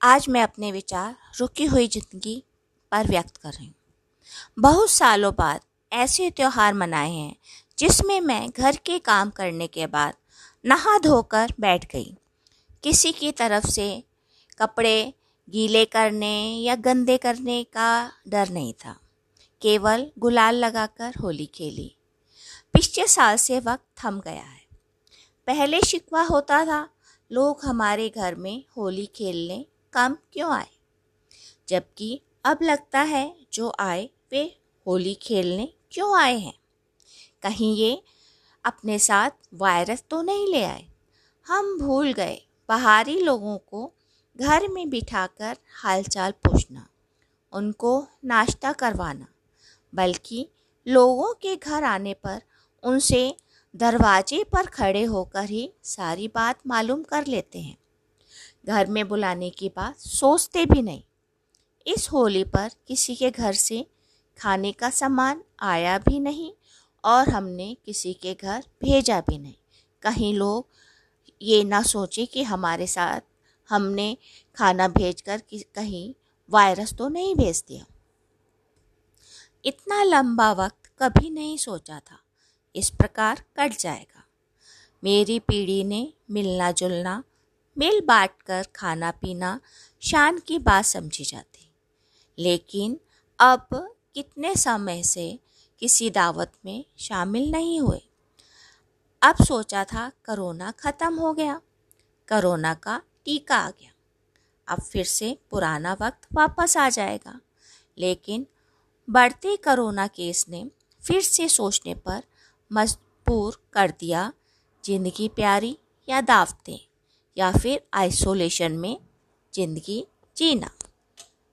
आज मैं अपने विचार रुकी हुई ज़िंदगी पर व्यक्त कर रही हूँ। बहुत सालों बाद ऐसे त्यौहार मनाए हैं, जिसमें मैं घर के काम करने के बाद नहा धोकर बैठ गई। किसी की तरफ़ से कपड़े गीले करने या गंदे करने का डर नहीं था, केवल गुलाल लगाकर होली खेली। पिछले साल से वक्त थम गया है। पहले शिकवा होता था, लोग हमारे घर में होली खेलने कम क्यों आए? जबकि अब लगता है जो आए वे होली खेलने क्यों आए हैं? कहीं ये अपने साथ वायरस तो नहीं ले आए? हम भूल गए बाहरी लोगों को घर में बिठाकर हालचाल पूछना, उनको नाश्ता करवाना, बल्कि लोगों के घर आने पर उनसे दरवाजे पर खड़े होकर ही सारी बात मालूम कर लेते हैं। घर में बुलाने की बात सोचते भी नहीं। इस होली पर किसी के घर से खाने का सामान आया भी नहीं और हमने किसी के घर भेजा भी नहीं। कहीं लोग ये ना सोचे कि हमारे साथ हमने खाना भेजकर कहीं वायरस तो नहीं भेज दिया। इतना लंबा वक्त कभी नहीं सोचा था। इस प्रकार कट जाएगा। मेरी पीढ़ी ने मिलना जुलना मिल बांट कर खाना पीना शान की बात समझी जाती। लेकिन अब कितने समय से किसी दावत में शामिल नहीं हुए। अब सोचा था करोना ख़त्म हो गया, करोना का टीका आ गया। अब फिर से पुराना वक्त वापस आ जाएगा। लेकिन बढ़ते करोना केस ने फिर से सोचने पर मजबूर कर दिया ज़िंदगी प्यारी या दावतें। या फिर आइसोलेशन में ज़िंदगी जीना।